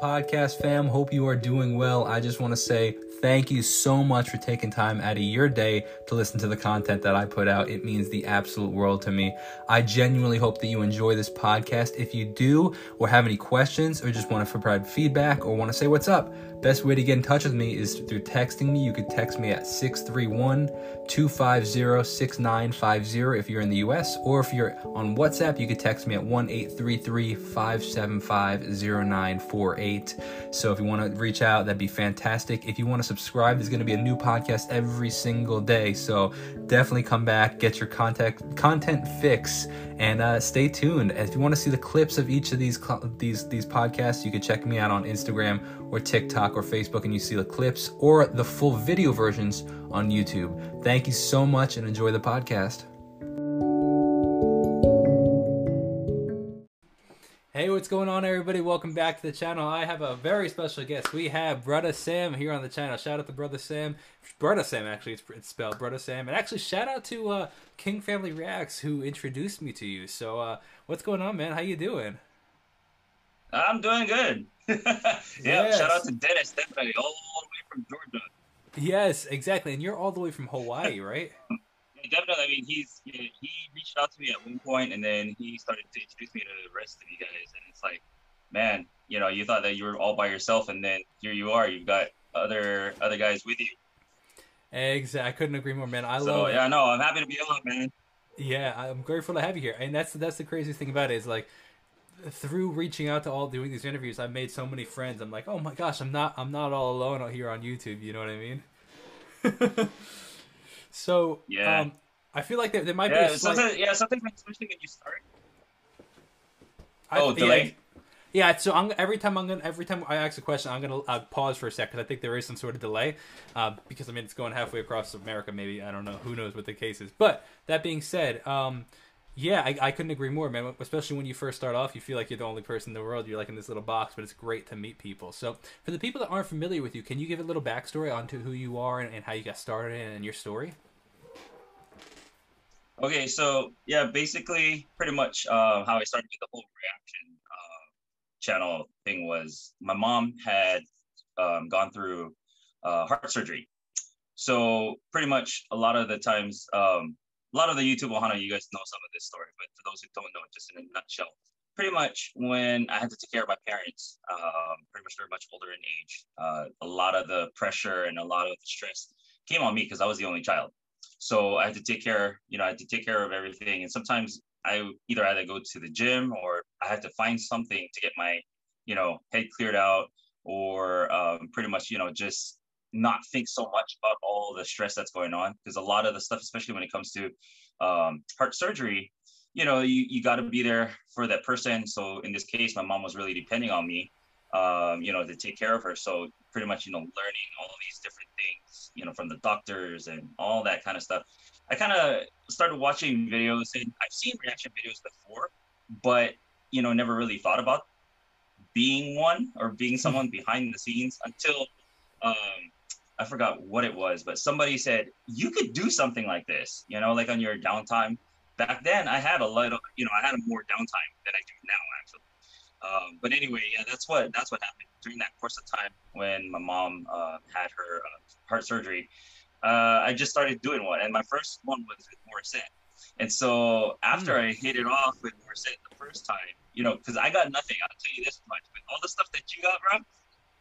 podcast fam? Hope you are doing well. I just want to say thank you so much for taking time out of your day to listen to the content that I put out. It means the absolute world to me. I genuinely hope that you enjoy this podcast. If you do, or have any questions, or just want to provide feedback, or want to say what's up, best way to get in touch with me is through texting me. You could text me at 631 250 6950 if you're in the US, or if you're on WhatsApp, you could text me at 1 833 575 0948. So if you want to reach out, that'd be fantastic. If you want to subscribe, there's going to be a new podcast every single day. So definitely come back, get your contact content fix, and uh, stay tuned. If you want to see the clips of each of these these these podcasts, you can check me out on Instagram or TikTok or Facebook, and you see the clips or the full video versions on YouTube. Thank you so much, and enjoy the podcast. Hey, what's going on, everybody? Welcome back to the channel. I have a very special guest. We have Brother Sam here on the channel. Shout out to Brother Sam. Brother Sam, actually, it's, it's spelled Brother Sam. And actually, shout out to uh, King Family Reacts, who introduced me to you. So, uh, what's going on, man? How you doing? I'm doing good. yeah, yes. shout out to Dennis, definitely, all the way from Georgia. Yes, exactly. And you're all the way from Hawaii, right? definitely. I mean, he's he reached out to me at one point, and then he started to introduce me to the rest of you guys, and it's like, man, you know, you thought that you were all by yourself, and then here you are. You've got other other guys with you. Exactly. I couldn't agree more, man. I so, love. Yeah, no, I'm happy to be on, man. Yeah, I'm grateful to have you here, and that's that's the craziest thing about it is like through reaching out to all doing these interviews, I've made so many friends. I'm like, oh my gosh, I'm not I'm not all alone out here on YouTube. You know what I mean? So yeah, um, I feel like there, there might yeah, be a slight... something. Yeah, something especially when you start. I, oh, delay. Yeah, yeah, so I'm, every time I'm gonna every time I ask a question, I'm gonna uh, pause for a sec because I think there is some sort of delay, uh, because I mean it's going halfway across America. Maybe I don't know. Who knows what the case is? But that being said, um, yeah, I, I couldn't agree more, man. Especially when you first start off, you feel like you're the only person in the world. You're like in this little box, but it's great to meet people. So, for the people that aren't familiar with you, can you give a little backstory onto who you are and, and how you got started and your story? Okay, so yeah, basically, pretty much uh, how I started with the whole reaction uh, channel thing was my mom had um, gone through uh, heart surgery. So pretty much a lot of the times, um, a lot of the YouTube Ohana, you guys know some of this story, but for those who don't know, just in a nutshell, pretty much when I had to take care of my parents, um, pretty much they're much older in age, uh, a lot of the pressure and a lot of the stress came on me because I was the only child. So I had to take care, you know, I had to take care of everything. And sometimes I either had to go to the gym or I had to find something to get my, you know, head cleared out or um, pretty much, you know, just not think so much about all the stress that's going on. Because a lot of the stuff, especially when it comes to um, heart surgery, you know, you, you got to be there for that person. So in this case, my mom was really depending on me, um, you know, to take care of her. So pretty much, you know, learning all these different things, you know, from the doctors and all that kind of stuff. I kind of started watching videos and I've seen reaction videos before, but, you know, never really thought about being one or being someone behind the scenes until um, I forgot what it was, but somebody said you could do something like this, you know, like on your downtime. Back then, I had a little, you know, I had a more downtime than I do now, actually. Um, but anyway, yeah, that's what that's what happened during that course of time when my mom uh, had her uh, heart surgery. Uh, I just started doing one, and my first one was with Morissette. And so after mm. I hit it off with Morissette the first time, you know, because I got nothing. I'll tell you this much: with all the stuff that you got, bro,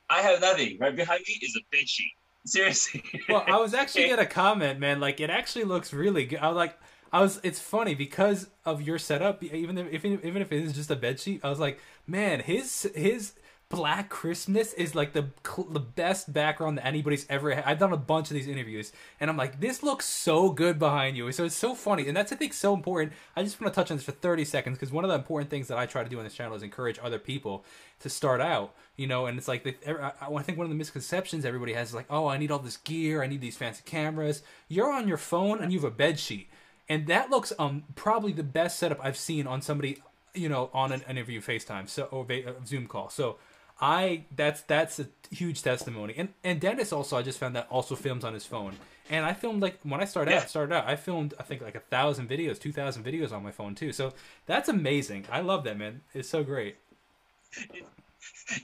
I have nothing. Right behind me is a bed sheet. Seriously. well, I was actually gonna comment, man. Like, it actually looks really good. I was like, I was. It's funny because of your setup. Even if even if it is just a bed sheet, I was like, man, his his Black Christmas is like the the best background that anybody's ever had. I've done a bunch of these interviews, and I'm like, this looks so good behind you. So it's so funny, and that's I think so important. I just want to touch on this for 30 seconds because one of the important things that I try to do on this channel is encourage other people to start out. You know, and it's like the, I think one of the misconceptions everybody has is like, oh, I need all this gear, I need these fancy cameras. You're on your phone and you have a bed sheet, and that looks um probably the best setup I've seen on somebody you know on an interview FaceTime so or Zoom call. So I that's that's a huge testimony. And and Dennis also I just found that also films on his phone. And I filmed like when I started yeah. out started out I filmed I think like a thousand videos, two thousand videos on my phone too. So that's amazing. I love that man. It's so great.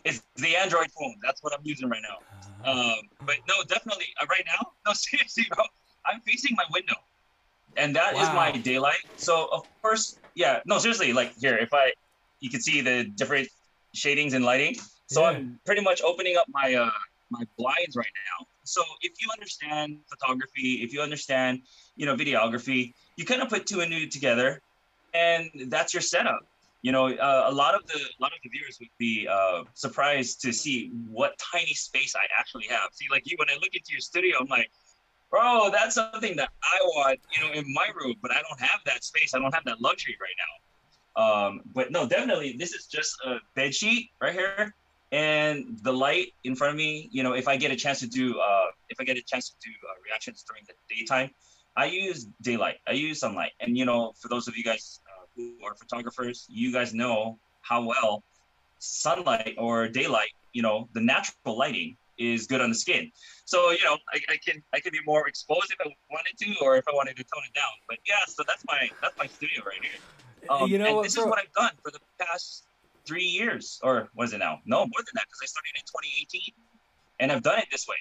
it's the Android phone. That's what I'm using right now. Uh-huh. Um, but no, definitely uh, right now. No, seriously, bro. I'm facing my window, and that is Wow. my daylight. So of course, yeah. No, seriously. Like here, if I, you can see the different shadings and lighting. So Yeah. I'm pretty much opening up my uh, my blinds right now. So if you understand photography, if you understand, you know, videography, you kind of put two and two together, and that's your setup. You know, uh, a lot of the a lot of the viewers would be uh, surprised to see what tiny space I actually have. See, like you, when I look into your studio, I'm like, bro, that's something that I want, you know, in my room, but I don't have that space. I don't have that luxury right now. Um, but no, definitely, this is just a bed sheet right here, and the light in front of me. You know, if I get a chance to do, uh, if I get a chance to do uh, reactions during the daytime, I use daylight. I use sunlight, and you know, for those of you guys uh, who are photographers, you guys know how well sunlight or daylight, you know, the natural lighting is good on the skin. So you know, I, I can I can be more exposed if I wanted to, or if I wanted to tone it down. But yeah, so that's my that's my studio right here. Um, you know and what, this bro? is what I've done for the past three years, or what is it now? No, more than that, because I started in 2018, and I've done it this way.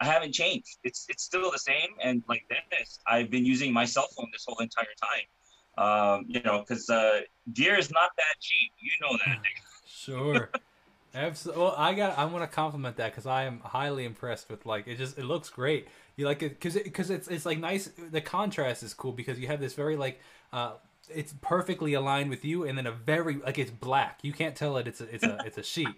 I haven't changed. It's it's still the same. And like Dennis, I've been using my cell phone this whole entire time. Um, you know, because uh, gear is not that cheap. You know that. Sure. Absolutely. Well, I got. I want to compliment that because I am highly impressed with like it. Just it looks great. You like it because because it's it's like nice. The contrast is cool because you have this very like uh, it's perfectly aligned with you, and then a very like it's black. You can't tell it. It's a it's a it's a sheet.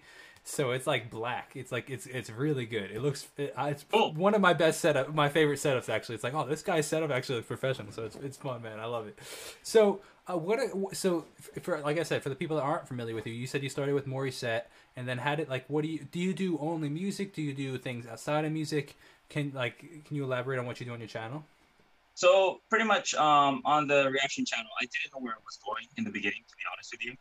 So it's like black. It's like it's it's really good. It looks. It, it's Cool. one of my best setup. My favorite setups actually. It's like oh this guy's setup actually looks professional. So it's it's fun, man. I love it. So uh, what? So for like I said, for the people that aren't familiar with you, you said you started with Morissette, and then had it like what do you do? You do only music? Do you do things outside of music? Can like can you elaborate on what you do on your channel? So pretty much um, on the reaction channel, I didn't know where it was going in the beginning. To be honest with you,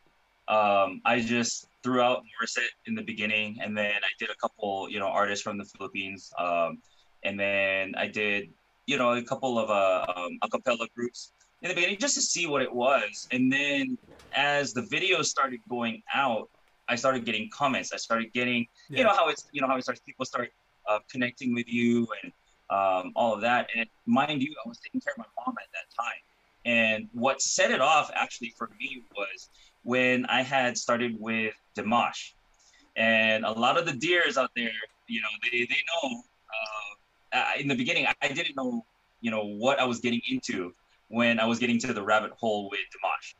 um, I just threw out Morissette in the beginning, and then I did a couple, you know, artists from the Philippines, um, and then I did, you know, a couple of uh, um, a cappella groups in the beginning just to see what it was, and then as the videos started going out, I started getting comments. I started getting, you know, how it's, you know, how it starts. People start uh, connecting with you and um, all of that. And mind you, I was taking care of my mom at that time. And what set it off actually for me was when I had started with Dimash. And a lot of the Dears out there, you know, they, they know uh, in the beginning, I didn't know, you know, what I was getting into when I was getting to the rabbit hole with Dimash.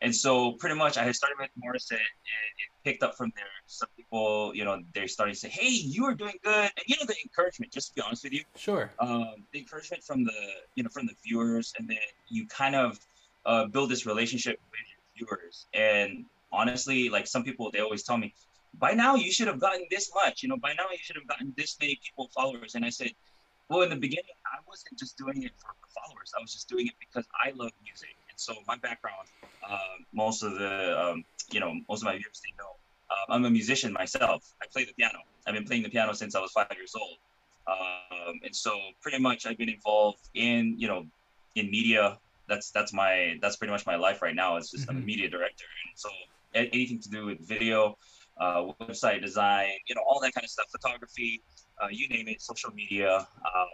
And so pretty much I had started with Morissette and it picked up from there. Some people, you know, they started to say, hey, you are doing good. And, you know, the encouragement, just to be honest with you, Sure. um, the encouragement from the you know from the viewers and then you kind of uh, build this relationship with your viewers and honestly like some people they always tell me by now you should have gotten this much you know by now you should have gotten this many people followers and i said well in the beginning i wasn't just doing it for followers i was just doing it because i love music and so my background um, most of the um, you know most of my viewers they know uh, i'm a musician myself i play the piano i've been playing the piano since i was five years old um, and so pretty much I've been involved in you know in media. That's that's my that's pretty much my life right now. It's just I'm a Mhm. media director, and so anything to do with video, uh, website design, you know, all that kind of stuff, photography, uh, you name it, social media. Um,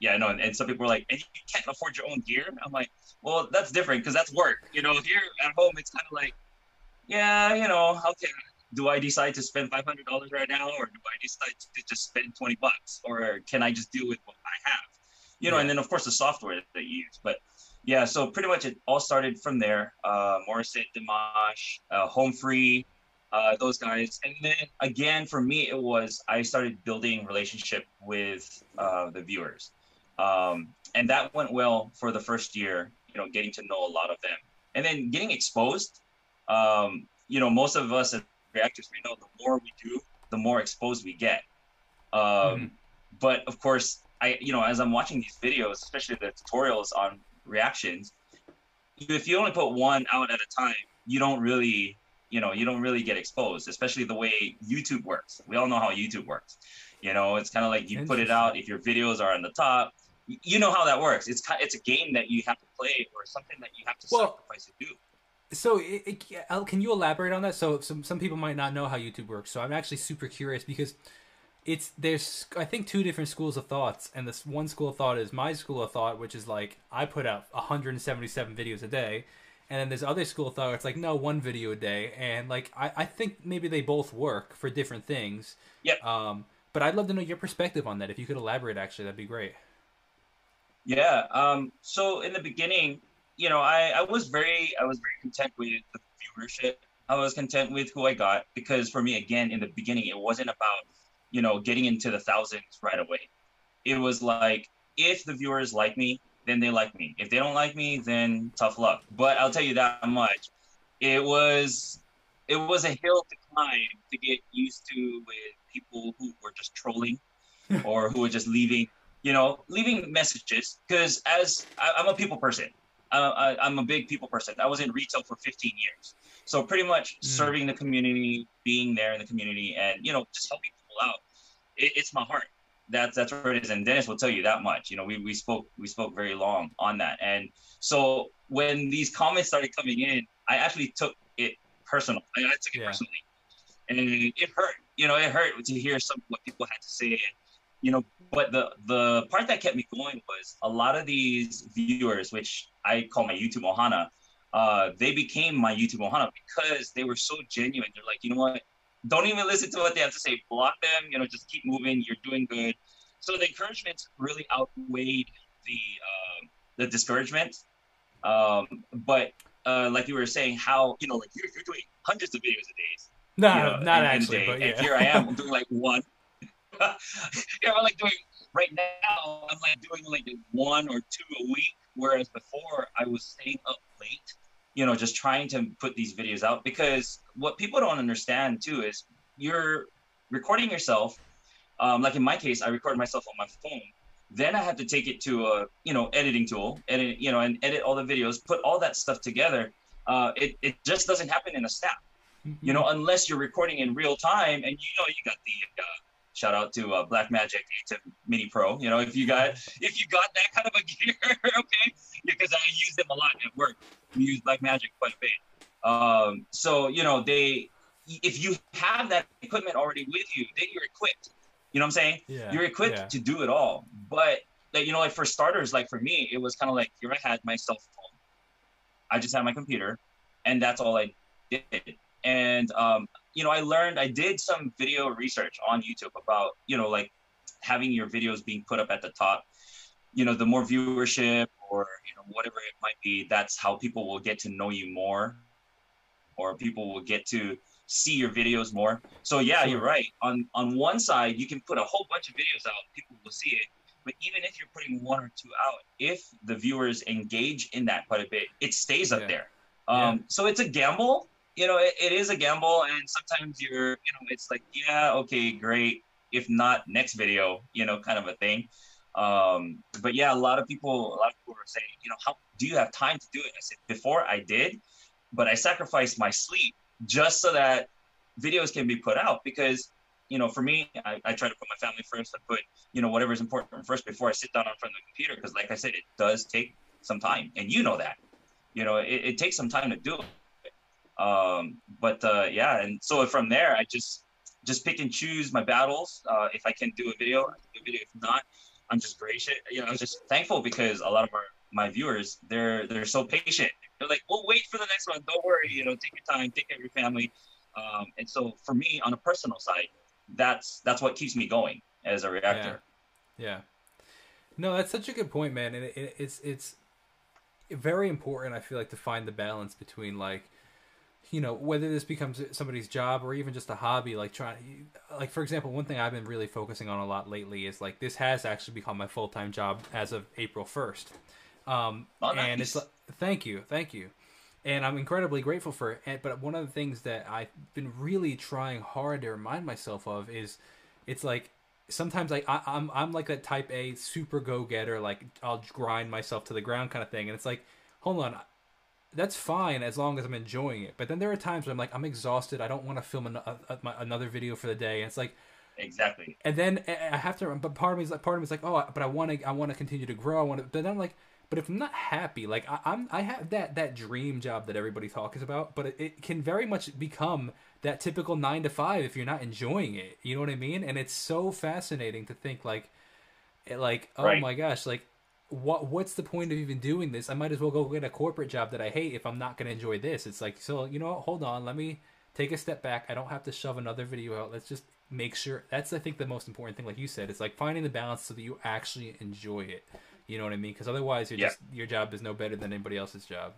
yeah, no, and, and some people are like, and you can't afford your own gear. I'm like, well, that's different because that's work. You know, here at home, it's kind of like, yeah, you know, okay, do I decide to spend five hundred dollars right now, or do I decide to just spend twenty bucks, or can I just deal with what I have? You know, Yeah. and then of course the software that you use. But yeah, so pretty much it all started from there. Uh, Morissette, Dimash, uh, Home Free, uh, those guys, and then again for me it was I started building relationship with uh, the viewers, um, and that went well for the first year. You know, getting to know a lot of them, and then getting exposed. Um, you know, most of us as reactors, we know the more we do, the more exposed we get. Um, Mhm. But of course, I, you know, as I'm watching these videos, especially the tutorials on reactions, if you only put one out at a time, you don't really, you know, you don't really get exposed, especially the way YouTube works. We all know how YouTube works. You know, it's kind of like you put it out. If your videos are on the top, you know how that works. It's it's a game that you have to play or something that you have to Well, sacrifice to do. So, it, it, can you elaborate on that? So, some some people might not know how YouTube works. So, I'm actually super curious because it's there's I think two different schools of thoughts, and this one school of thought is my school of thought, which is like I put out 177 videos a day, and then there's other school thought. It's like no, one video a day, and like I I think maybe they both work for different things. Yep. Um, but I'd love to know your perspective on that. If you could elaborate, actually, that'd be great. Yeah. Um. So in the beginning, you know, I I was very I was very content with the viewership. I was content with who I got because for me, again, in the beginning, it wasn't about you know, getting into the thousands right away. It was like, if the viewers like me, then they like me. If they don't like me, then tough luck. But I'll tell you that much. It was it was a hill to climb to get used to with people who were just trolling or who were just leaving, you know, leaving messages. Because as I, am a people person, I, am a big people person. I was in retail for 15 years, so pretty much mm. serving the community, being there in the community, and you know, just helping people out. It, it's my heart. That's that's where it is. And Dennis will tell you that much. You know, we, we spoke we spoke very long on that. And so when these comments started coming in, I actually took it personal. I, I took it yeah. personally, and it hurt. You know, it hurt to hear some what people had to say. You know, but the the part that kept me going was a lot of these viewers, which I call my YouTube Ohana, uh, they became my YouTube Ohana because they were so genuine. They're like, you know what? Don't even listen to what they have to say. Block them. You know, just keep moving. You're doing good. So the encouragement really outweighed the uh, the discouragement. Um, but uh, like you were saying, how you know, like you're, you're doing hundreds of videos a day. No, you know, not actually. In but yeah. And here I am I'm doing like one. you know, I'm like doing right now. I'm like doing like one or two a week, whereas before I was staying up late you know, just trying to put these videos out because what people don't understand too is you're recording yourself. Um, like in my case, I record myself on my phone. Then I have to take it to a you know editing tool, edit you know, and edit all the videos, put all that stuff together. Uh, it it just doesn't happen in a snap, mm-hmm. you know, unless you're recording in real time and you know you got the uh, shout out to uh, Blackmagic ATEM Mini Pro. You know, if you got if you got that kind of a gear, okay, because I use them a lot at work. We use Blackmagic quite a bit. Um, so you know, they if you have that equipment already with you, then you're equipped. You know what I'm saying? Yeah, you're equipped yeah. to do it all. But like you know, like for starters, like for me, it was kind of like here I had my cell phone. I just had my computer, and that's all I did. And um, you know, I learned, I did some video research on YouTube about, you know, like having your videos being put up at the top. You know, the more viewership or, you know, whatever it might be, that's how people will get to know you more or people will get to see your videos more. So yeah, you're right. On on one side, you can put a whole bunch of videos out, people will see it. But even if you're putting one or two out, if the viewers engage in that quite a bit, it stays up yeah. there. Um, yeah. So it's a gamble, you know, it, it is a gamble, and sometimes you're, you know, it's like, yeah, okay, great. If not, next video, you know, kind of a thing. Um, but yeah, a lot of people, a lot of people are saying, you know, how do you have time to do it? I said, before I did, but I sacrificed my sleep just so that videos can be put out because you know, for me, I, I, try to put my family first. I put, you know, whatever is important first before I sit down in front of the computer. Because, like I said, it does take some time, and you know that. You know, it, it takes some time to do it. Um, but uh, yeah, and so from there, I just just pick and choose my battles. Uh, if I can do a video, I do a video. If not, I'm just gracious. You know, I'm just thankful because a lot of our my viewers, they're they're so patient. They're like, we'll wait for the next one. Don't worry. You know, take your time. Take care of your family. Um, and so for me, on a personal side, that's that's what keeps me going as a reactor. Yeah. yeah. No, that's such a good point, man. And it, it, it's it's very important. I feel like to find the balance between like you know whether this becomes somebody's job or even just a hobby like trying like for example one thing i've been really focusing on a lot lately is like this has actually become my full-time job as of april 1st um oh, nice. and it's like thank you thank you and i'm incredibly grateful for it but one of the things that i've been really trying hard to remind myself of is it's like sometimes like I, I'm I'm like that type A super go getter like I'll grind myself to the ground kind of thing and it's like hold on that's fine as long as I'm enjoying it. But then there are times where I'm like, I'm exhausted. I don't want to film an, a, a, my, another video for the day. And it's like, exactly. And then I have to. But part of me is like, part of me is like, oh, but I want to, I want to continue to grow. I want to. But then I'm like, But if I'm not happy, like I, I'm, I have that that dream job that everybody talks about, but it, it can very much become that typical nine to five if you're not enjoying it. You know what I mean? And it's so fascinating to think like, like oh Right. my gosh, like what what's the point of even doing this? I might as well go get a corporate job that I hate if I'm not going to enjoy this. It's like so you know what? Hold on, let me take a step back. I don't have to shove another video out. Let's just make sure. That's I think the most important thing. Like you said, it's like finding the balance so that you actually enjoy it. You know what I mean? Because otherwise, you're Yeah. just your job is no better than anybody else's job.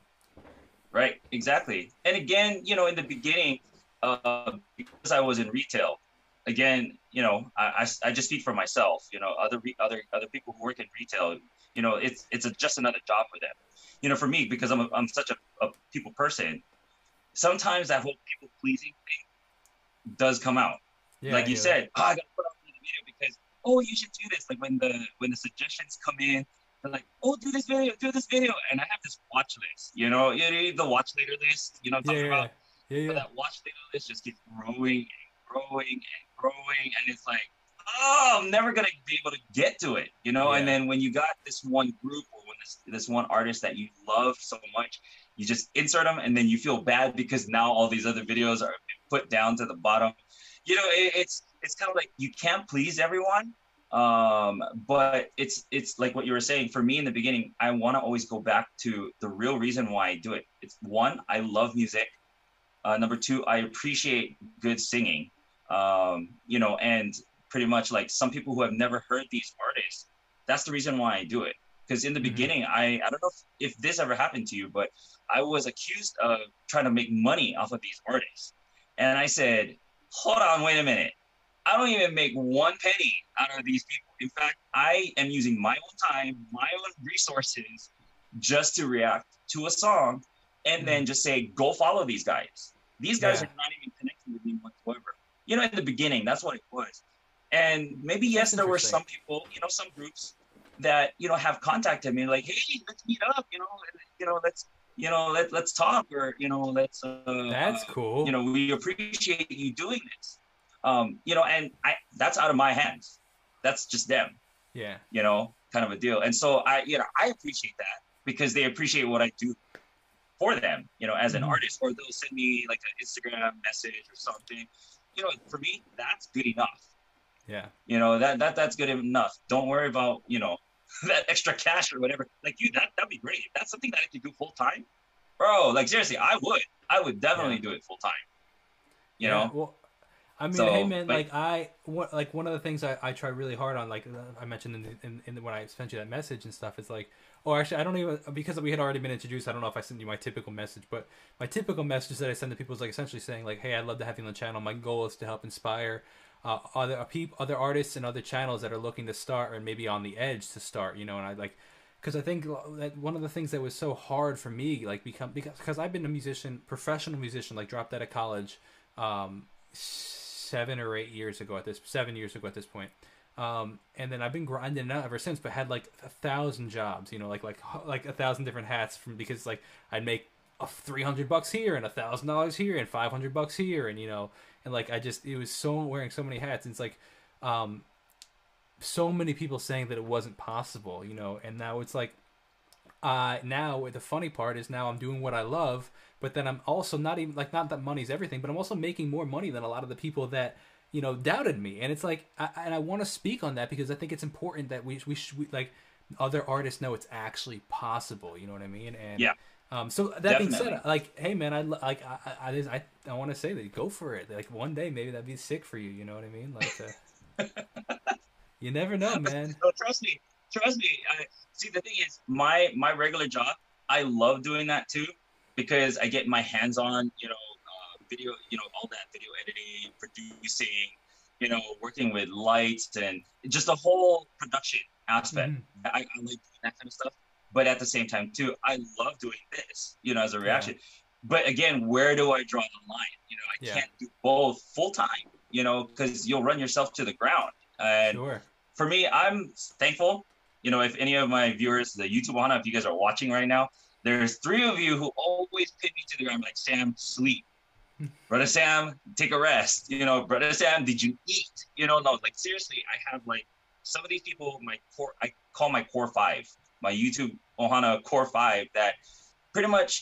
Right, exactly. And again, you know, in the beginning, uh, because I was in retail, again, you know, I, I, I just speak for myself. You know, other re- other other people who work in retail, you know, it's it's a, just another job for them. You know, for me, because I'm a, I'm such a, a people person, sometimes that whole people pleasing thing does come out. Yeah, like you hear said, oh, I gotta put out another video because oh, you should do this. Like when the when the suggestions come in, they're like, oh, do this video, do this video, and I have this watch list. You know, you know, the watch later list. You know, what. I'm yeah, talking yeah, about. yeah, yeah, But that watch later list just keeps growing and growing and growing, and it's like, oh, I'm never gonna be able to get to it, you know. And then when you got this one group or when this this one artist that you love so much, you just insert them, and then you feel bad because now all these other videos are put down to the bottom. You know, it, it's it's kind of like you can't please everyone. Um, but it's it's like what you were saying. For me in the beginning, I want to always go back to the real reason why I do it. It's one, I love music. Uh, number two, I appreciate good singing. Um, you know, and pretty much like some people who have never heard these artists, that's the reason why I do it. Because in the Mhm. beginning, I I don't know if, if this ever happened to you, but I was accused of trying to make money off of these artists, and I said, hold on, wait a minute. I don't even make one penny out of these people. In fact, I am using my own time, my own resources, just to react to a song, and then just say, "Go follow these guys." These guys Yeah. are not even connected with me whatsoever. You know, in the beginning, that's what it was. And maybe yes, there were some people, you know, some groups that you know have contacted me, like, "Hey, let's meet up." You know, you know, let's you know, let let's talk, or you know, let's. Uh, That's uh, cool. you know we appreciate you doing this um you know and i that's out of my hands that's just them yeah, you know kind of a deal and so i you know i appreciate that because they appreciate what i do for them you know as an Mhm. artist or they'll send me like an instagram message or something you know for me that's good enough yeah, you know that that that's good enough don't worry about you know that extra cash or whatever like you that that'd be great if that's something that i could do full time bro like seriously i would i would definitely Yeah. do it full time you Yeah, know Well, I mean, So, hey man, like- like I, what, like one of the things I, I try really hard on, like uh, I mentioned in, the, in, in the, when I sent you that message and stuff, it's like, oh, actually, I don't even because we had already been introduced. I don't know if I sent you my typical message, but my typical message that I send to people is like essentially saying like, hey, I'd love to have you on the channel. My goal is to help inspire uh, other uh, peop, other artists and other channels that are looking to start or maybe on the edge to start. You know, and I like because I think that one of the things that was so hard for me, like become because because I've been a musician, professional musician, like dropped out of college, um, seven or eight years ago at this seven years ago at this point. Um, and then I've been grinding out ever since, but had like a thousand jobs, you know, like like like a thousand different hats from because like I'd make three hundred bucks here and a thousand dollars here and five hundred bucks here, and you know, and like I just it was so wearing so many hats. And it's like, um, so many people saying that it wasn't possible, you know, and now it's like, uh, now the funny part is now I'm doing what I love, but then I'm also not even like not that money's everything, but I'm also making more money than a lot of the people that you know doubted me, and it's like, I, and I want to speak on that because I think it's important that we we should we, like other artists know it's actually possible. You know what I mean? And Yeah. Um, so that being said, like, hey man, I like I I I, I, want to say that go for it. Like one day maybe that'd be sick for you. You know what I mean? Like, uh, you never know, man. No, trust me, trust me. I, see, the thing is, my my regular job, I love doing that too, because I get my hands on, you know, uh, video, you know, all that video editing, producing, you know, working with lights and just the whole production aspect. Mhm. I, I like that kind of stuff. But at the same time, too, I love doing this, you know, as a reaction. But again, where do I draw the line? You know, I Yeah. can't do both full time, you know, because you'll run yourself to the ground. And Sure. for me, I'm thankful. You know, if any of my viewers, the YouTube on, if you guys are watching right now, there's three of you who always pin me to the ground, like Sam, sleep. Brother Sam, take a rest. You know, Brother Sam, did you eat? You know, no, like seriously, I have like some of these people, my core, I call my core five, my YouTube Ohana Core Five that pretty much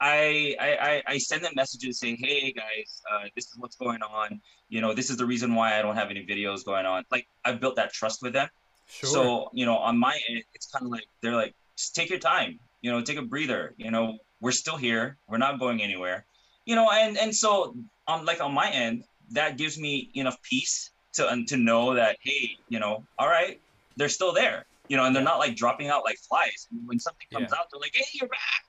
I, I, I send them messages saying, hey guys, uh, this is what's going on. You know, this is the reason why I don't have any videos going on. Like I've built that trust with them. Sure. So, you know, on my end, it's kind of like, they're like, just take your time, you know, take a breather, you know, we're still here. We're not going anywhere, you know, and, and so on, like on my end, that gives me enough peace to, and to know that, Hey, you know, all right, they're still there, you know, and they're not like dropping out like flies. And when something comes yeah. out, they're like, Hey, you're back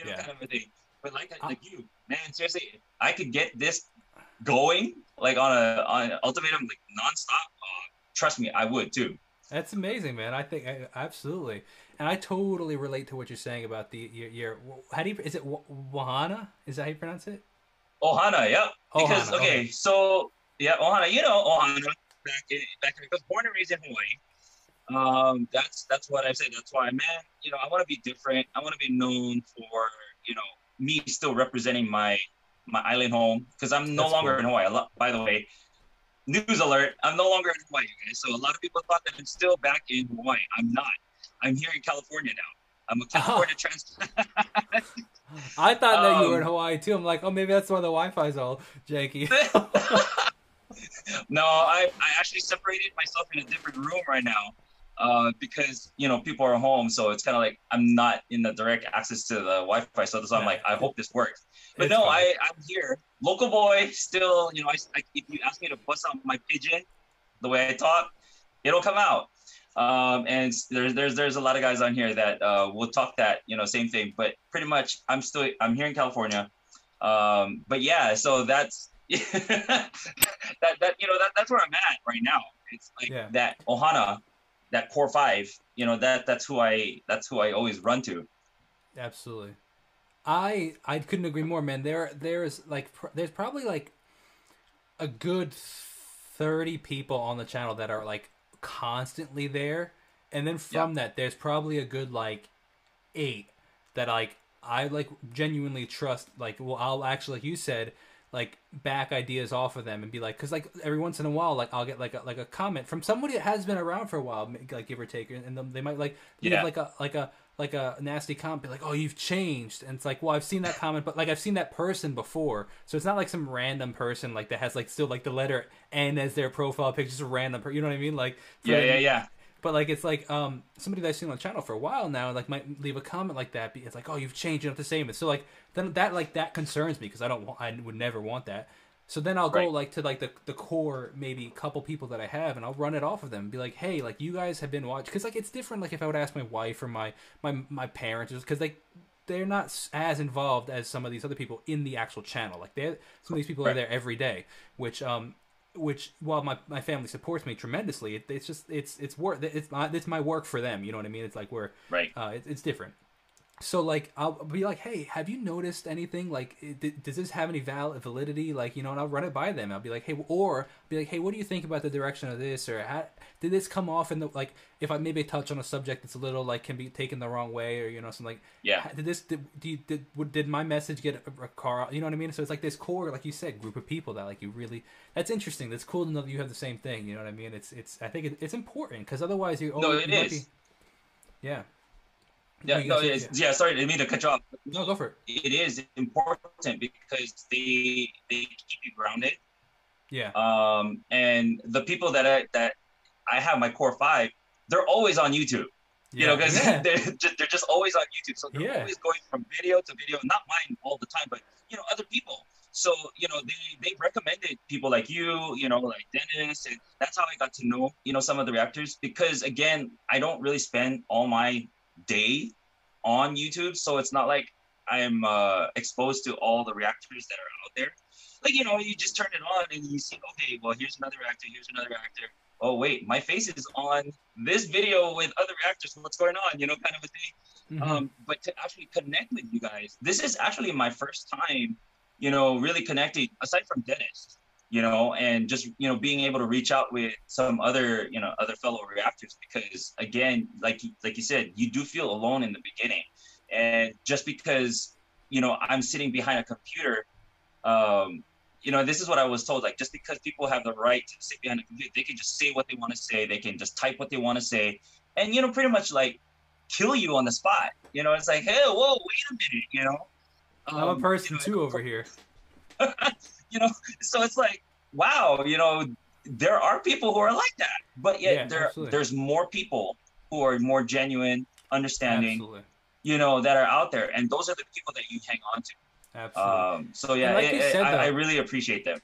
you know, yeah. kind of a thing. But like like you, man, seriously, I could get this going like on a on an ultimatum like nonstop. Uh, trust me, I would too. That's amazing, man. I think I, absolutely, and I totally relate to what you're saying about the your, your how do you is it Wahana? Is that how you pronounce it? Ohana, yeah. Because okay, okay, so yeah, Ohana. You know Ohana back in back in because born and raised in Hawaii. Um, that's that's what I say. That's why, man. You know, I want to be different. I want to be known for you know me still representing my my island home because I'm no that's longer cool. in Hawaii. By the way, news alert: I'm no longer in Hawaii, guys. So a lot of people thought that I'm still back in Hawaii. I'm not. I'm here in California now. I'm a California oh. transplant. I thought um, that you were in um, Hawaii too. I'm like, oh, maybe that's why the Wi-Fi's all janky. no, I, I actually separated myself in a different room right now uh, because you know people are home, so it's kind of like I'm not in the direct access to the Wi-Fi. So, so I'm like, I hope this works. But it's no, I I'm here, local boy. Still, you know, I, I, if you ask me to bust out my pidgin, the way I talk, it'll come out. Um, and there's there's there's a lot of guys on here that uh, will talk that you know same thing. But pretty much, I'm still I'm here in California. Um, but yeah, so that's that that you know that that's where I'm at right now. It's like yeah. that Ohana that core five, you know, that that's who I that's who I always run to. Absolutely. I I couldn't agree more, man. There there's like pr- there's probably like a good 30 people on the channel that are like constantly there. And then from that there's probably a good like 8 that like I like genuinely trust like well I'll actually like you said like back ideas off of them and be like because like every once in a while like i'll get like a like a comment from somebody that has been around for a while like give or take and they might like yeah. like a like a like a nasty comment be like oh you've changed and it's like well i've seen that comment but like i've seen that person before. So it's not like some random person like that has like still like the letter n as their profile picture just a random person you know what i mean? Like yeah yeah yeah but like it's like um somebody that I've seen on the channel for a while now like might leave a comment like that. It's like oh you've changed, you're not the same. so like then that like that concerns me because I don't want I would never want that. So then I'll go like to like the the core maybe couple people that I have and I'll run it off of them and be like hey like you guys have been watching because like it's different like if I would ask my wife or my my my parents because like they're not as involved as some of these other people in the actual channel. Like they some of these people right. are there every day, which um which while my, my family supports me tremendously it, it's just it's it's work it's my it's my work for them you know what i mean? It's like we're right. uh, it, it's different so like I'll be like, hey, have you noticed anything? Like, does this have any val- validity? Like, you know, and I'll run it by them. I'll be like, hey, or be like, hey, what do you think about the direction of this? Or how, did this come off in the like? If I maybe touch on a subject that's a little like can be taken the wrong way, or you know, something like, yeah, did this did you, did did my message get a, a car? You know what I mean? So it's like this core, like you said, group of people that like you really. That's interesting. That's cool to know that you have the same thing. You know what I mean? It's it's I think it, it's important because otherwise you're oh, No, it you is. Be, yeah. Yeah, no, yeah. yeah. Sorry, I didn't mean to cut you off. No, go for it. It is important because they they keep you grounded. Yeah. Um, and the people that I that I have my core five, they're always on YouTube. Yeah. You know, because yeah. they're just they're just always on YouTube, so they're yeah. always going from video to video. Not mine all the time, but you know, other people. So you know, they they recommended people like you, you know, like Dennis, and that's how I got to know you know some of the reactors. Because again, I don't really spend all my day on YouTube, so it's not like I'm uh, exposed to all the reactors that are out there. Like you know, you just turn it on and you see, okay, well here's another reactor, here's another reactor. Oh wait, my face is on this video with other reactors. What's going on? You know, kind of a thing. Mm-hmm. Um, but to actually connect with you guys, this is actually my first time, you know, really connecting. Aside from Dennis, you know, and just you know being able to reach out with some other you know other fellow reactors because again, like like you said, you do feel alone in the beginning, and just because you know I'm sitting behind a computer, um, you know, this is what I was told. Like just because people have the right to sit behind a computer, they can just say what they want to say, they can just type what they want to say, and you know, pretty much like kill you on the spot. You know, it's like, hey, whoa, wait a minute, you know. Um, I'm a um, person you know, too over here. you know, so it's like, wow, you know, there are people who are like that, but yet yeah, there absolutely. there's more people who are more genuine, understanding, absolutely. you know, that are out there, and those are the people that you hang on to. Absolutely. Um, so yeah, like it, said, I, though, I really appreciate them.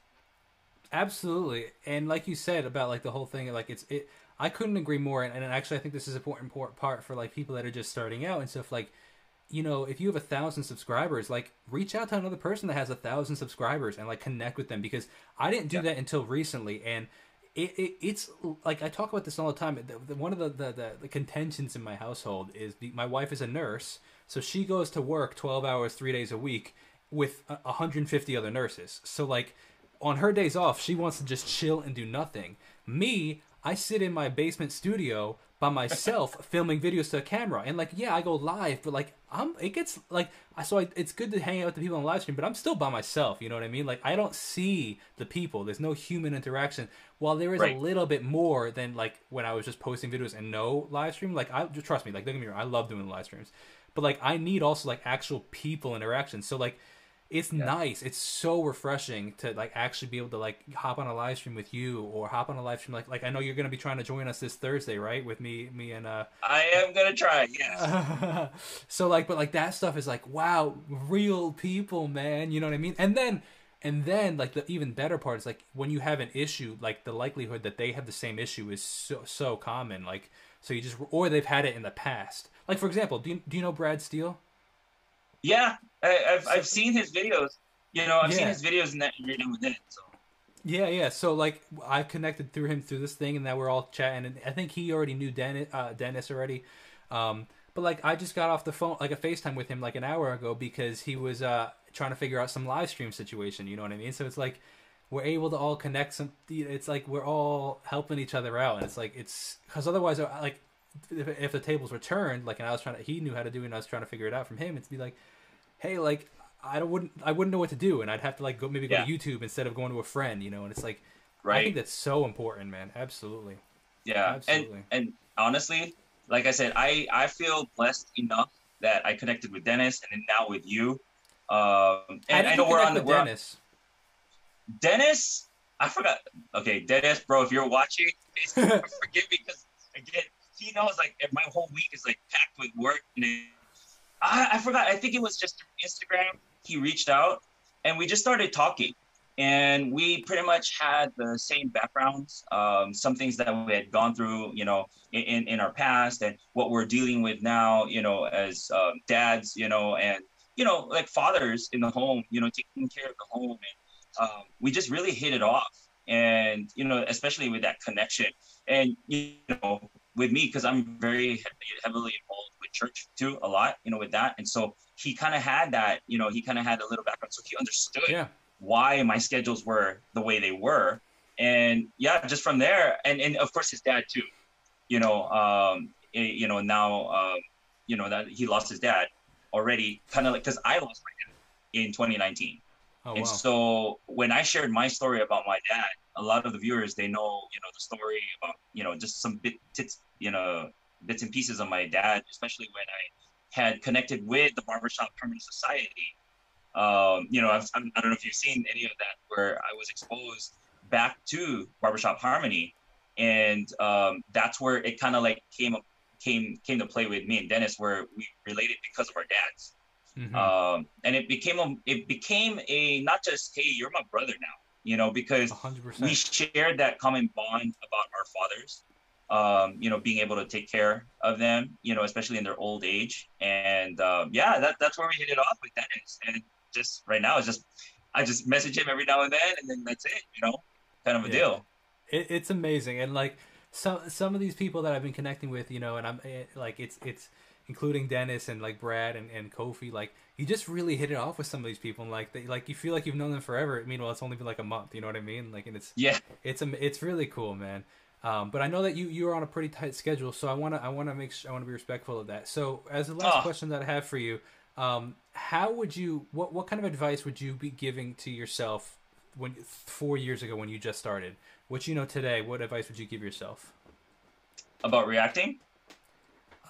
Absolutely, and like you said about like the whole thing, like it's it. I couldn't agree more, and, and actually, I think this is an important, important part for like people that are just starting out and stuff. Like, you know, if you have a thousand subscribers, like reach out to another person that has a thousand subscribers and like connect with them because I didn't do yeah. that until recently, and it, it, it's like I talk about this all the time. The, the, one of the, the, the, contentions in my household is the, my wife is a nurse, so she goes to work 12 hours, three days a week with 150 other nurses. So, like, on her days off, she wants to just chill and do nothing. Me, I sit in my basement studio by myself filming videos to a camera. And like yeah i go live but like i'm it gets like i so I, it's good to hang out with the people on live stream but i'm still by myself you know what i mean? Like i don't see the people. There's no human interaction. While there is right. a little bit more than like when i was just posting videos and no live stream like i just trust me like don't get me wrong i love doing live streams. But like i need also like actual people interaction. So like it's yeah. nice. It's so refreshing to like actually be able to like hop on a live stream with you or hop on a live stream like like I know you're gonna be trying to join us this Thursday, right? With me, me and uh. I am gonna try. Yes. so like, but like that stuff is like wow, real people, man. You know what I mean? And then. And then, like the even better part is like when you have an issue, like the likelihood that they have the same issue is so so common. Like so you just or they've had it in the past. Like for example, do you do you know Brad Steele? Yeah, I, have so, I've seen his videos. You know, I've yeah. seen his videos in that now and then. So. Yeah, yeah. So like, I connected through him through this thing, and that we're all chatting. And I think he already knew Dennis, uh, Dennis already. Um, but like, I just got off the phone, like a FaceTime with him, like an hour ago, because he was uh, trying to figure out some live stream situation. You know what I mean? So it's like we're able to all connect. Some. It's like we're all helping each other out, and it's like it's because otherwise, uh, like, if, if the tables were turned, like, and I was trying to, he knew how to do it, and I was trying to figure it out from him. It'd be like hey, like I don't wouldn't I wouldn't know what to do, and I'd have to like go maybe go yeah. to YouTube instead of going to a friend, you know. And it's like, right. I think that's so important, man. Absolutely. Yeah, Absolutely. and and honestly, like I said, I I feel blessed enough that I connected with Dennis, and then now with you. Um, and I know we're on the we're Dennis. On, Dennis, I forgot. Okay, Dennis, bro, if you're watching, forgive me because again, he knows like my whole week is like packed with work and I, I forgot. I think it was just Instagram. He reached out and we just started talking. And we pretty much had the same backgrounds, um, some things that we had gone through, you know, in, in our past and what we're dealing with now, you know, as um, dads, you know, and, you know, like fathers in the home, you know, taking care of the home. And um, we just really hit it off. And, you know, especially with that connection. And, you know, with me, because I'm very heavily involved church too a lot, you know, with that. And so he kind of had that, you know, he kind of had a little background, so he understood yeah. why my schedules were the way they were. And yeah, just from there, and and of course his dad too, you know, um, it, eh, you know now, um, you know that he lost his dad already, kind of like because I lost my dad in 2019. Oh, and wow. so when I shared my story about my dad, a lot of the viewers they know, you know, the story about, you know, just some bit bits, you know, bits and pieces of my dad, especially when I had connected with the Barbershop Harmony Society. Um, you know, I've, I'm, I do not know if you've seen any of that, where I was exposed back to Barbershop Harmony, and um, that's where it kind of like came up, came came to play with me and Dennis, where we related because of our dads. Mm-hmm. Um, and it became a it became a not just hey you're my brother now you know because 100%. we shared that common bond about our fathers um, you know, being able to take care of them, you know, especially in their old age. And um, yeah, that, that's where we hit it off with Dennis. And just right now, it's just, I just message him every now and then, and then that's it, you know, kind of a yeah. deal. It, it's amazing. And like some, some of these people that I've been connecting with, you know, and I'm eh, like, it's, it's, including Dennis and like Brad and, and Kofi, like you just really hit it off with some of these people, and like they, like you feel like you've known them forever. Meanwhile, it's only been like a month. You know what I mean? Like, and it's yeah, it's a, it's really cool, man. Um, but I know that you you are on a pretty tight schedule, so I want to I want to make sure I want to be respectful of that. So as the last oh. question that I have for you, um, how would you what what kind of advice would you be giving to yourself when four years ago when you just started? What you know today, what advice would you give yourself about reacting?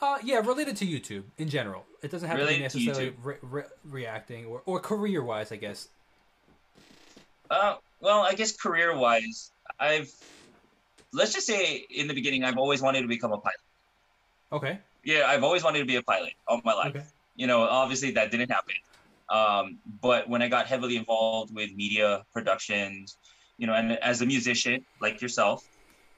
Uh, yeah, related to YouTube in general. It doesn't have Related to to be necessarily re- re- reacting or, or career wise, I guess. Uh, well, I guess career wise, I've let's just say in the beginning, I've always wanted to become a pilot. Okay. Yeah, I've always wanted to be a pilot all my life. Okay. You know, obviously that didn't happen. Um, but when I got heavily involved with media productions, you know, and as a musician like yourself,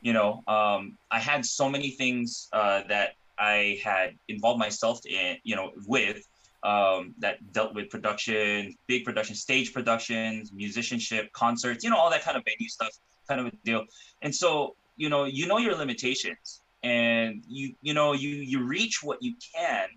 you know, um, I had so many things uh, that I had involved myself in, you know, with um, that dealt with production, big production, stage productions, musicianship, concerts, you know, all that kind of venue stuff, kind of a deal. And so, you know, you know your limitations, and you, you know, you you reach what you can,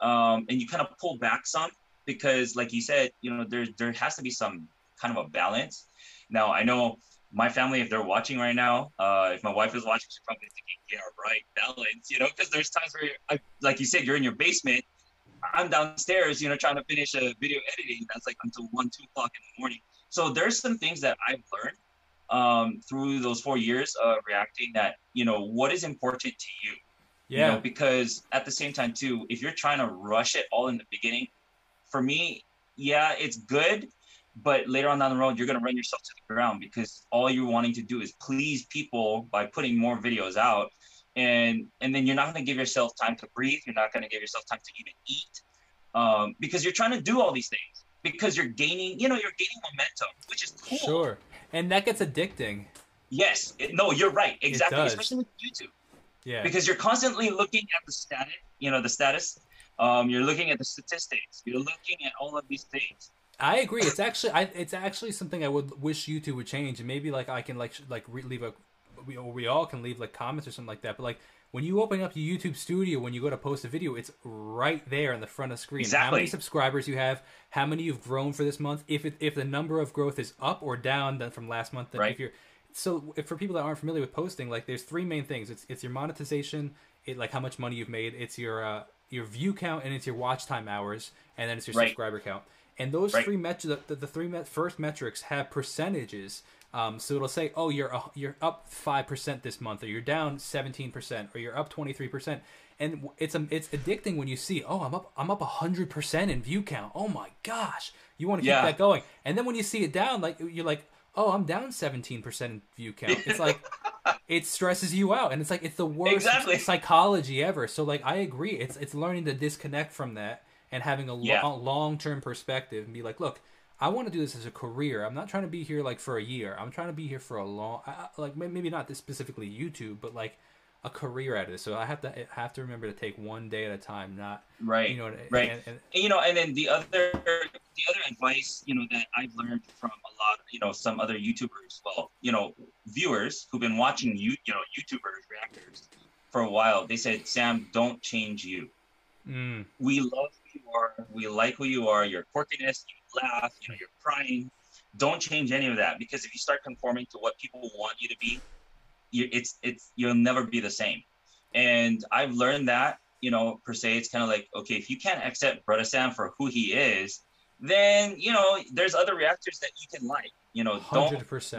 um, and you kind of pull back some because, like you said, you know, there there has to be some kind of a balance. Now, I know my family, if they're watching right now, uh, if my wife is watching, she's probably thinking, yeah, right, balance, you know, because there's times where, I, like you said, you're in your basement I'm downstairs, you know, trying to finish a video editing. That's like until one, two o'clock in the morning. So there's some things that I've learned um, through those four years of reacting that, you know, what is important to you. Yeah. You know, because at the same time too, if you're trying to rush it all in the beginning, for me, yeah, it's good, but later on down the road, you're gonna run yourself to the ground because all you're wanting to do is please people by putting more videos out and and then you're not going to give yourself time to breathe you're not going to give yourself time to even eat um, because you're trying to do all these things because you're gaining you know you're gaining momentum which is cool Sure. And that gets addicting. yes. It, no you're right. Exactly. especially with youtube. Yeah. because you're constantly looking at the status you know the status. Um, you're looking at the statistics. You're looking at all of these things. I agree. It's actually, I, it's actually something I would wish YouTube would change, and maybe like I can like like re- leave a, we, or we all can leave like comments or something like that. But like when you open up your YouTube Studio, when you go to post a video, it's right there in the front of the screen. How many subscribers you have, how many you've grown for this month, if it, if the number of growth is up or down than from last month. Then Right. If you're so if for people that aren't familiar with posting, like there's three main things. It's it's your monetization, it like how much money you've made. It's your uh, your view count and it's your watch time hours, and then it's your Right. subscriber count. And those Right. three metrics, the, the, the three met- first metrics have percentages. Um, so it'll say, oh, you're uh, you're up five percent this month, or you're down seventeen percent, or you're up twenty three percent. And it's um, it's addicting when you see, oh, I'm up I'm up hundred percent in view count. Oh my gosh, you want to keep Yeah. that going. And then when you see it down, like you're like, oh, I'm down seventeen percent in view count. It's like it stresses you out, and it's like it's the worst Exactly. psychology ever. So like I agree, it's it's learning to disconnect from that and having a lo- long term perspective and be like, look, I want to do this as a career. I'm not trying to be here like for a year. I'm trying to be here for a long, I, like maybe not this specifically YouTube, but like a career out of this. So I have to have to remember to take one day at a time, not right you know, right. And, and, you know and then the other the other advice you know that i've learned from a lot you know some other youtubers well you know viewers who've been watching you you know youtubers reactors for a while they said sam don't change you mm, we love are we like who you are your quirkiness you laugh you know you're crying. Don't change any of that because if you start conforming to what people want you to be you, it's it's you'll never be the same. And i've learned that you know per se it's kind of like okay if you can't accept brother sam for who he is then you know there's other reactors that you can like you know don't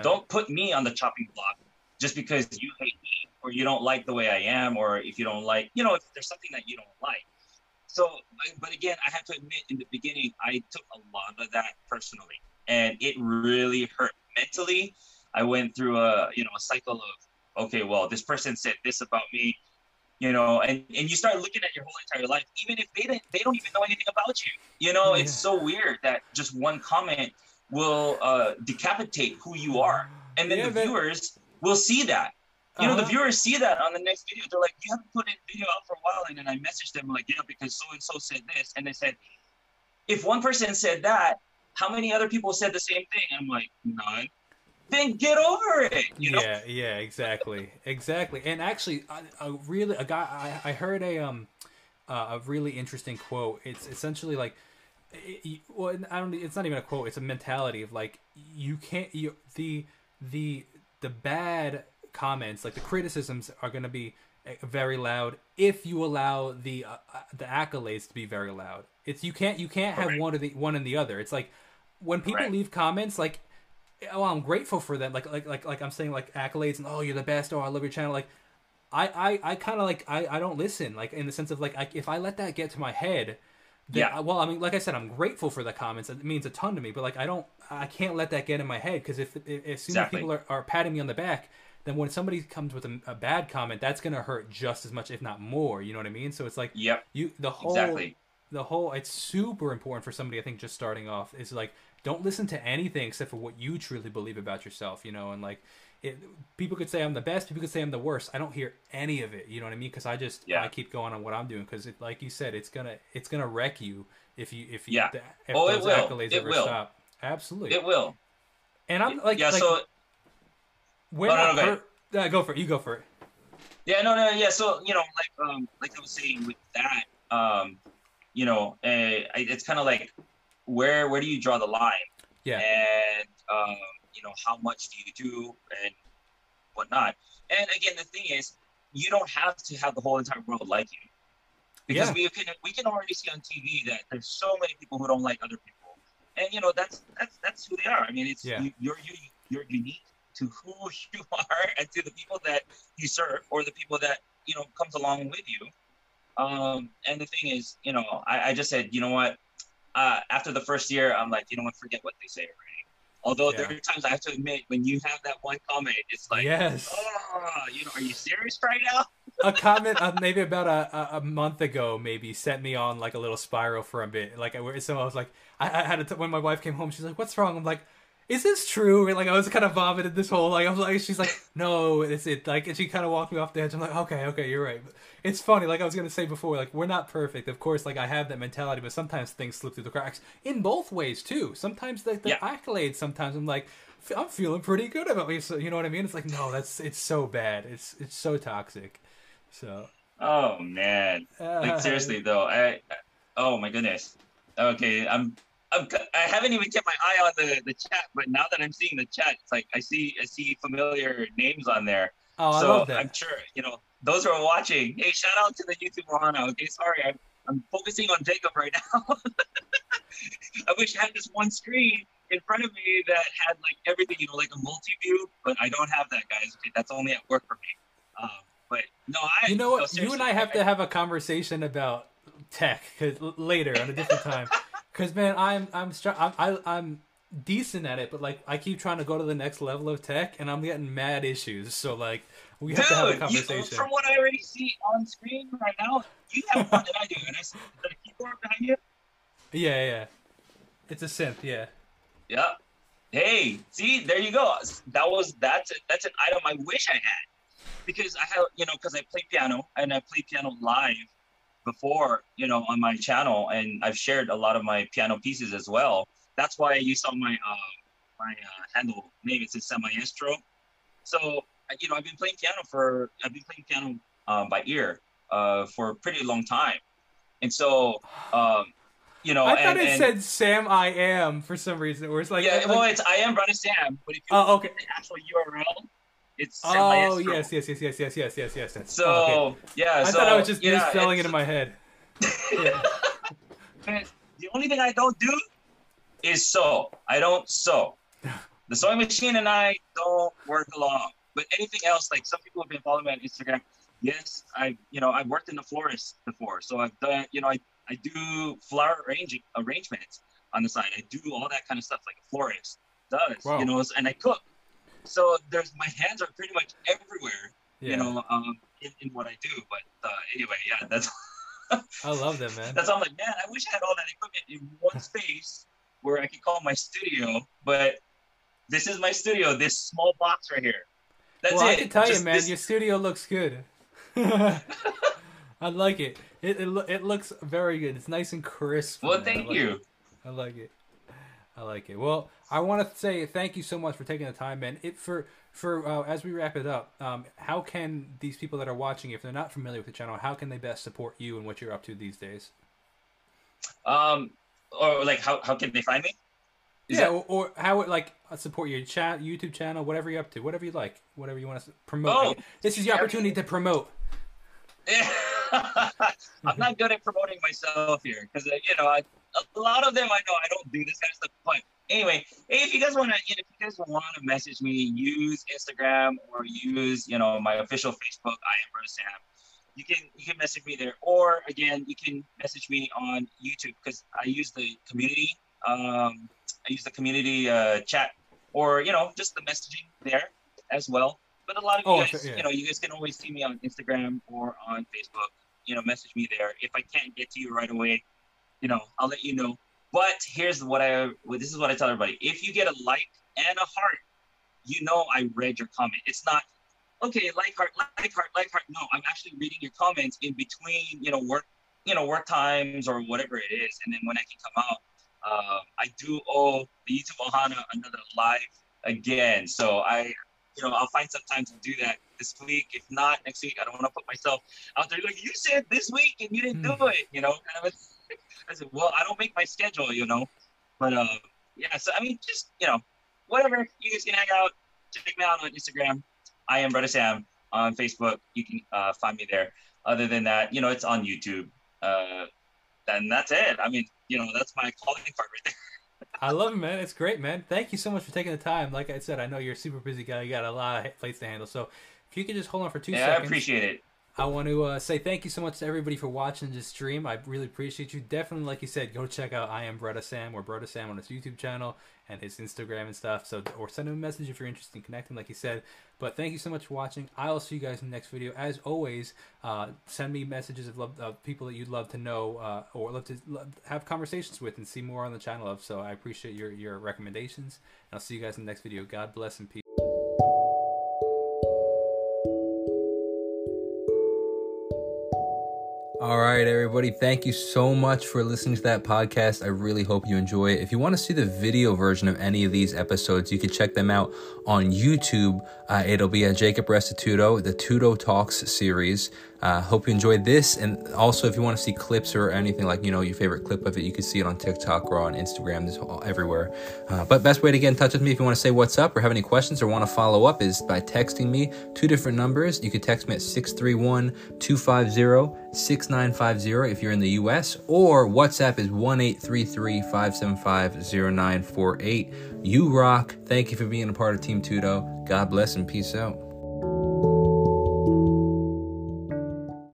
don't put me on the chopping block just because you hate me or you don't like the way I am or if you don't like, you know, if there's something that you don't like. So, but- again, I have to admit in the beginning, I took a lot of that personally and it really hurt mentally. I went through a, you know, a cycle of, okay, well, this person said this about me, you know, and, and you start looking at your whole entire life, even if they didn't, they don't even know anything about you. You know, it's so weird that just one comment will uh, decapitate who you are and then Yeah, the but- viewers will see that. You know, the Uh-huh. viewers see that on the next video. They're like, "You haven't put a video out for a while," and then I messaged them like, "Yeah, because so and so said this," and they said, "If one person said that, how many other people said the same thing?" I'm like, "None." Then get over it. You know? yeah, yeah, exactly, exactly. And actually, I, I really a guy I, I heard a um uh, a really interesting quote. It's essentially like, it- well, I don't. It's not even a quote. It's a mentality of like you can't you the the the bad comments like the criticisms are going to be eh, very loud if you allow the uh, uh, the accolades to be very loud. It's you can't you can't have Correct. one of the one and the other. It's like when people Correct. leave comments like oh i'm grateful for them like like like like i'm saying like accolades and oh you're the best oh i love your channel like I I, I kind of like I, I don't listen like in the sense of like I, if I let that get to my head. Yeah. Well, I mean, like I said, I'm grateful for the comments. It means a ton to me. But like, I don't, I can't let that get in my head because if, if as soon Exactly. as people are, are patting me on the back, then when somebody comes with a, a bad comment, that's gonna hurt just as much, if not more. You know what I mean? So it's like Yep. you the whole Exactly. the whole it's super important for somebody I think just starting off is like don't listen to anything except for what you truly believe about yourself, you know, and like it, people could say I'm the best, people could say I'm the worst. I don't hear any of it, you know what I mean? Because I just Yeah. I keep going on what I'm doing because it, like you said, it's gonna it's gonna wreck you if you if you Yeah. if Oh, it those will. accolades ever will. stop. Absolutely. It will. and I'm like yeah. like so we're Oh, no, not no, go per- uh, go for it. You go for it. Yeah, no, no, yeah. So you know, like um, like I was saying with that, um, you know, uh, I- it's kind of like where where do you draw the line? Yeah. And um, you know, how much do you do and whatnot? And again, the thing is, you don't have to have the whole entire world like you, because Yeah. we can we can already see on TV that there's so many people who don't like other people, and you know that's that's that's who they are. I mean, it's Yeah. you, you're you, you're unique to who you are and to the people that you serve or the people that you know comes along with you. Um, and the thing is, you know, I, I just said, you know what? Uh, after the first year, I'm like, you know what? Forget what they say already. Although there are times I have to admit, when you have that one comment, it's like, yes. oh, you know, are you serious right now? a comment uh, maybe about a, a, a month ago maybe sent me on like a little spiral for a bit like I, so i was like i, I had to when my wife came home she's like what's wrong i'm like is this true? And like i was kind of vomited this whole like i was like she's like no it's it. Like and she kind of walked me off the edge. I'm like okay okay you're right. But it's funny like i was gonna say before like we're not perfect. Of course like i have that mentality but sometimes things slip through the cracks in both ways too. Sometimes like the Yeah. accolades sometimes i'm like i'm feeling pretty good about me. So you know what i mean? It's like no that's it's so bad. It's it's so toxic. So. Oh man, uh, like seriously though, I, I oh my goodness. Okay, I'm. I'm, I haven't even kept my eye on the, the chat, but now that I'm seeing the chat, it's like I see I see familiar names on there. Oh, I so love that. I'm sure you know those who are watching. Hey, shout out to the YouTube Ohana. Okay, sorry, I'm, I'm focusing on Jacob right now. I wish I had this one screen in front of me that had like everything, you know, like a multi-view, but I don't have that, guys. Okay, that's only at work for me. Um, but no, I. you know no, what? you and I have to have a conversation about tech later on a different time. Because man, I'm I'm, str- I'm I, I'm decent at it, but like I keep trying to go to the next level of tech, and I'm getting mad issues. So like we have to have a Dude, you, conversation. from what I already see on screen right now, you have more than I do. And I see the keyboard behind you. Yeah, yeah. It's a synth. Yeah. Yeah. Hey, see, there you go. That was that's a, that's an item I wish I had because I have you know because I play piano and I play piano live before you know on my channel and I've shared a lot of my piano pieces as well. That's why you saw my uh, my uh, handle name. It says Semaestro. So uh, you know I've been playing piano for I've been playing piano um, by ear uh, for a pretty long time, and so um, you know I thought and, it and- said Sam I am for some reason. Where it's like, yeah, like- well, it's I am Brother Sam, but if you Oh, look okay. at the actual URL, it's oh yes, yes, yes, yes, yes, yes, yes, yes. yes. So Oh, okay. yeah, I so thought I was just yeah, misspelling it in my head. Yeah. The only thing I don't do is sew. I don't sew. The sewing machine and I don't work along. But anything else, like some people have been following me on Instagram. Yes, I, you know, I've worked in the florist before, so I've done, you know, I, I do flower arranging arrangements on the side. I do all that kind of stuff like a florist does, Wow. you know, and I cook. So there's my hands are pretty much everywhere, yeah. you know, um, in, in what I do. But uh, anyway, yeah, that's I love that man. that's all I'm like, man, I wish I had all that equipment in one space where I could call my studio, but this is my studio, this small box right here. That's well, it. I can tell Just you, man, this- your studio looks good. I like it. It it, it looks very good. It's nice and crisp. Well, man. I thank like you. it. I like it. I like it. Well, I want to say thank you so much for taking the time, man. It for for uh, as we wrap it up. Um, how can these people that are watching, if they're not familiar with the channel, how can they best support you and what you're up to these days? Um, or like, how, how can they find me? Is yeah, that- or, or how like uh, support your chat, YouTube channel, whatever you're up to, whatever you like, whatever you want to promote. Oh, this is your opportunity to promote. I'm not good at promoting myself here because uh, you know I, a lot of them I know I don't do this kind of stuff, but anyway, if you guys want to, you know, if you guys want to message me, use Instagram or use, you know, my official Facebook. I am Brother Sam. You can you can message me there, or again, you can message me on YouTube because I use the community. Um, I use the community uh, chat, or you know, just the messaging there as well. But a lot of you Oh, guys, yeah. you know, you guys can always see me on Instagram or on Facebook. You know, message me there. If I can't get to you right away, you know, I'll let you know. But here's what I well, this is what I tell everybody. If you get a like and a heart, you know I read your comment. It's not okay, like heart, like heart, like heart. No, I'm actually reading your comments in between, you know, work, you know, work times or whatever it is. And then when I can come out, uh, I do owe the YouTube Ohana another live again. So I, you know, I'll find some time to do that this week. If not next week, I don't want to put myself out there like you said this week and you didn't do Hmm. it. You know, kind of. A, I said, well, I don't make my schedule, you know. But uh, yeah. So I mean, just you know, whatever. You guys can hang out. Check me out on Instagram. I am Brother Sam on Facebook. You can uh, find me there. Other than that, you know, it's on YouTube. Uh, and that's it. I mean, you know, that's my calling card right there. I love it, man. It's great, man. Thank you so much for taking the time. Like I said, I know you're a super busy guy. You got a lot of plates to handle. So if you could just hold on for two Yeah, seconds. I appreciate it. I want to uh, say thank you so much to everybody for watching this stream. I really appreciate you. Definitely, like you said, go check out I am Brother Sam or Brother Sam on his YouTube channel and his Instagram and stuff. So, or send him a message if you're interested in connecting, like you said. But thank you so much for watching. I'll see you guys in the next video. As always, uh, send me messages of, love, of people that you'd love to know uh, or love to love, have conversations with and see more on the channel of. So I appreciate your your recommendations. And I'll see you guys in the next video. God bless and peace. All right, everybody. Thank you so much for listening to that podcast. I really hope you enjoy it. If you want to see the video version of any of these episodes, you can check them out on YouTube. Uh, it'll be at Jacob Restituto, the Tudo Talks series. Uh, hope you enjoyed this. And also, if you want to see clips or anything like, you know, your favorite clip of it, you can see it on TikTok or on Instagram. Everywhere. Uh, but best way to get in touch with me if you want to say what's up or have any questions or want to follow up is by texting me two different numbers. You can text me at 631 250 6950 if you're in the US, or WhatsApp is 1 575 0948. You rock. Thank you for being a part of Team Tudo. God bless and peace out.